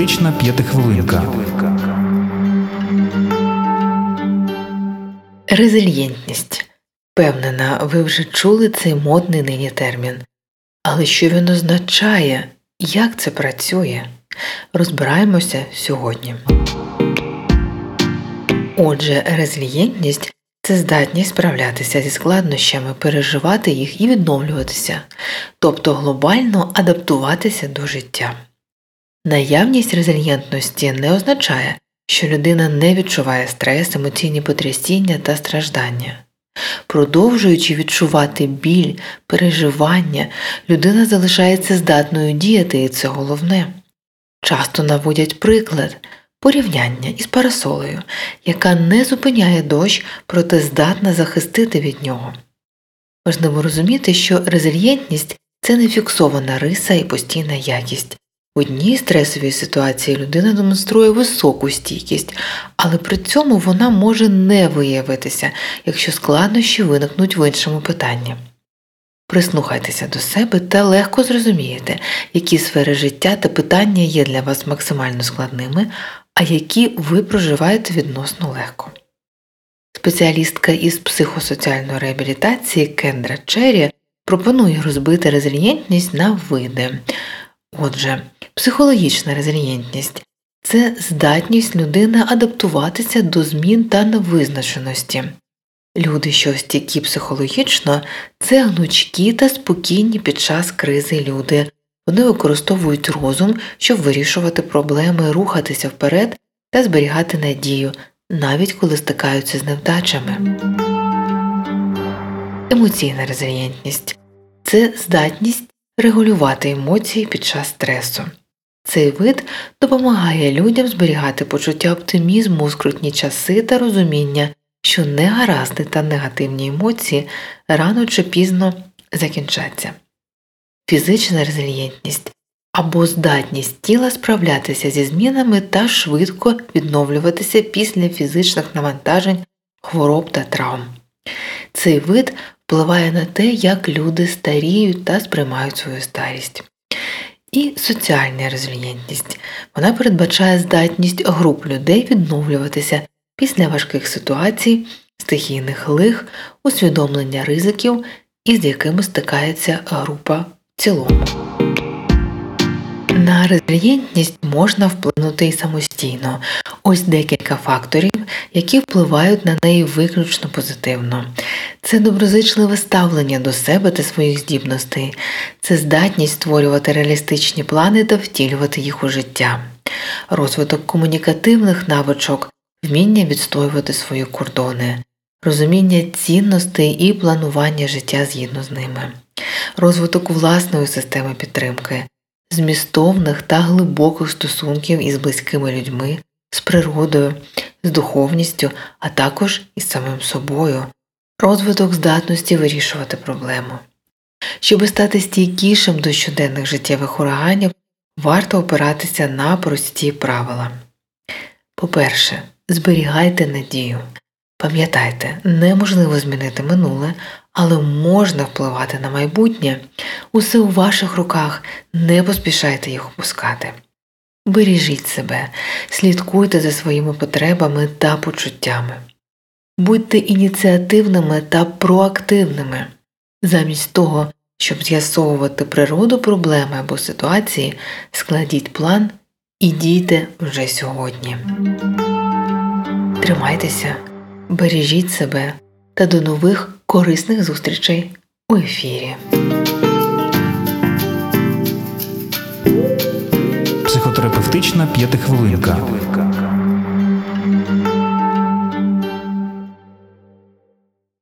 Психотерапевтична п'ятихвилинка. Резильєнтність. Впевнена, ви вже чули цей модний нині термін. Але що він означає? Як це працює? Розбираємося сьогодні. Отже, резильєнтність це здатність справлятися зі складнощами, переживати їх і відновлюватися, тобто глобально адаптуватися до життя. Наявність резильєнтності не означає, що людина не відчуває стрес, емоційні потрясіння та страждання. Продовжуючи відчувати біль, переживання, людина залишається здатною діяти, і це головне. Часто наводять приклад порівняння із парасолею, яка не зупиняє дощ, проте здатна захистити від нього. Важливо розуміти, що резильєнтність це не фіксована риса і постійна якість. В одній стресовій ситуації людина демонструє високу стійкість, але при цьому вона може не виявитися, якщо складнощі виникнуть в іншому питанні. Прислухайтеся до себе та легко зрозумієте, які сфери життя та питання є для вас максимально складними, а які ви проживаєте відносно легко. Спеціалістка із психосоціальної реабілітації Кендра Черрі пропонує розбити резильєнтність на види. Отже, психологічна резильєнтність це здатність людини адаптуватися до змін та невизначеності. Люди, що стійкі психологічно, це гнучкі та спокійні під час кризи люди. Вони використовують розум, щоб вирішувати проблеми, рухатися вперед та зберігати надію, навіть коли стикаються з невдачами. Емоційна резильєнтність це здатність регулювати емоції під час стресу. Цей вид допомагає людям зберігати почуття оптимізму у скрутні часи та розуміння, що негаразди та негативні емоції рано чи пізно закінчаться. Фізична резильєнтність або здатність тіла справлятися зі змінами та швидко відновлюватися після фізичних навантажень, хвороб та травм. Цей вид впливає на те, як люди старіють та сприймають свою старість. І соціальна резильєнтність вона передбачає здатність груп людей відновлюватися після важких ситуацій, стихійних лих, усвідомлення ризиків, із якими стикається група в цілому. На резильєнтність можна вплинути і самостійно. Ось декілька факторів, які впливають на неї виключно позитивно. Це доброзичливе ставлення до себе та своїх здібностей, це здатність створювати реалістичні плани та втілювати їх у життя, розвиток комунікативних навичок, вміння відстоювати свої кордони, розуміння цінностей і планування життя згідно з ними, розвиток власної системи підтримки змістовних та глибоких стосунків із близькими людьми, з природою, з духовністю, а також із самим собою, розвиток здатності вирішувати проблему. Щоби стати стійкішим до щоденних життєвих ураганів, варто опиратися на прості правила. По-перше, зберігайте надію. Пам'ятайте, неможливо змінити минуле, але можна впливати на майбутнє. Усе у ваших руках, не поспішайте їх опускати. Бережіть себе, слідкуйте за своїми потребами та почуттями. Будьте ініціативними та проактивними. Замість того, щоб з'ясовувати природу проблеми або ситуації, складіть план і дійте вже сьогодні. Тримайтеся, бережіть себе та до нових корисних зустрічей у ефірі. Психотерапевтична п'ятихвилинка.